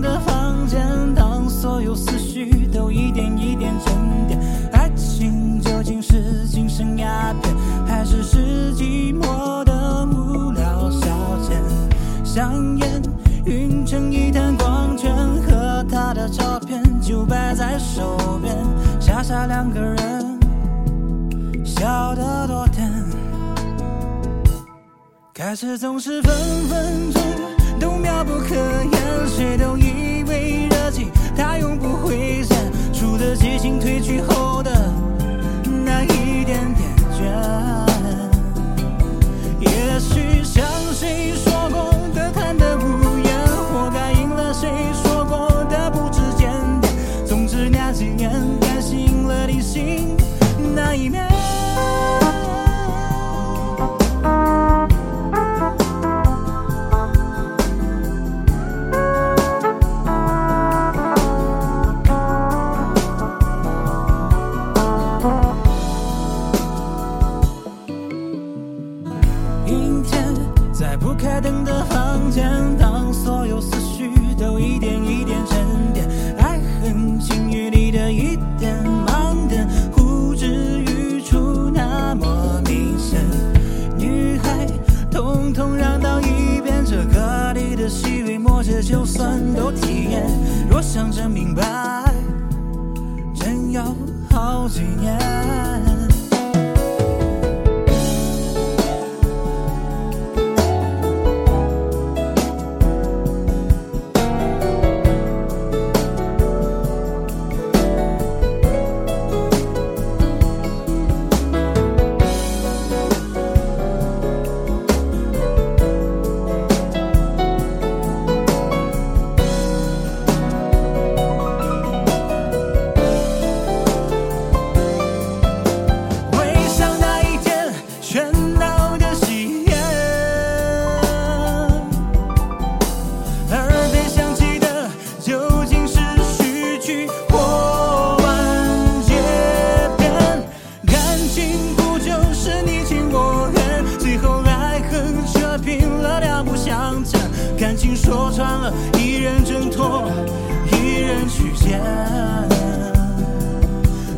的房间，当所有思绪都一点一点沉淀，爱情究竟是精神鸦片，还是是寂寞的无聊消遣？香烟晕成一滩光圈，和他的照片就摆在手边，傻傻两个人，笑得多甜。开始总是分分钟都妙不可言，谁都一在不开灯的房间，当所有思绪都一点一点沉淀，爱恨情欲里的一点盲点，呼之欲出那么明显。女孩，统统让到一边，这歌里的细微末节，就算都体验。若想真明白，真要好几年。说穿了，一人挣脱，一人去捡。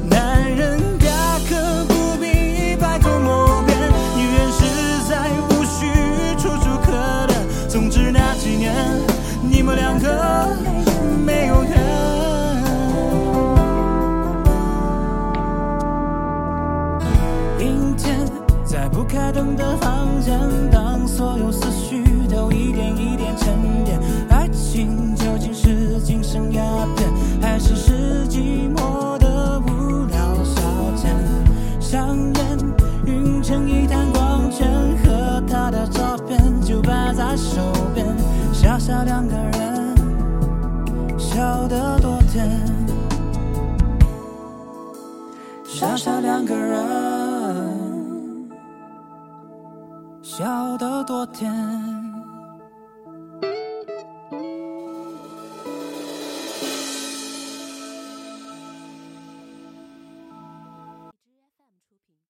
男人大可不必百口莫辩，女人实在无需楚楚可怜。总之那几年，你们两个没有缘。阴天，在不开灯的房间，当所有成一滩光圈，和他的照片就摆在手边，傻傻两个人，笑得多甜。傻傻两个人，笑得多甜。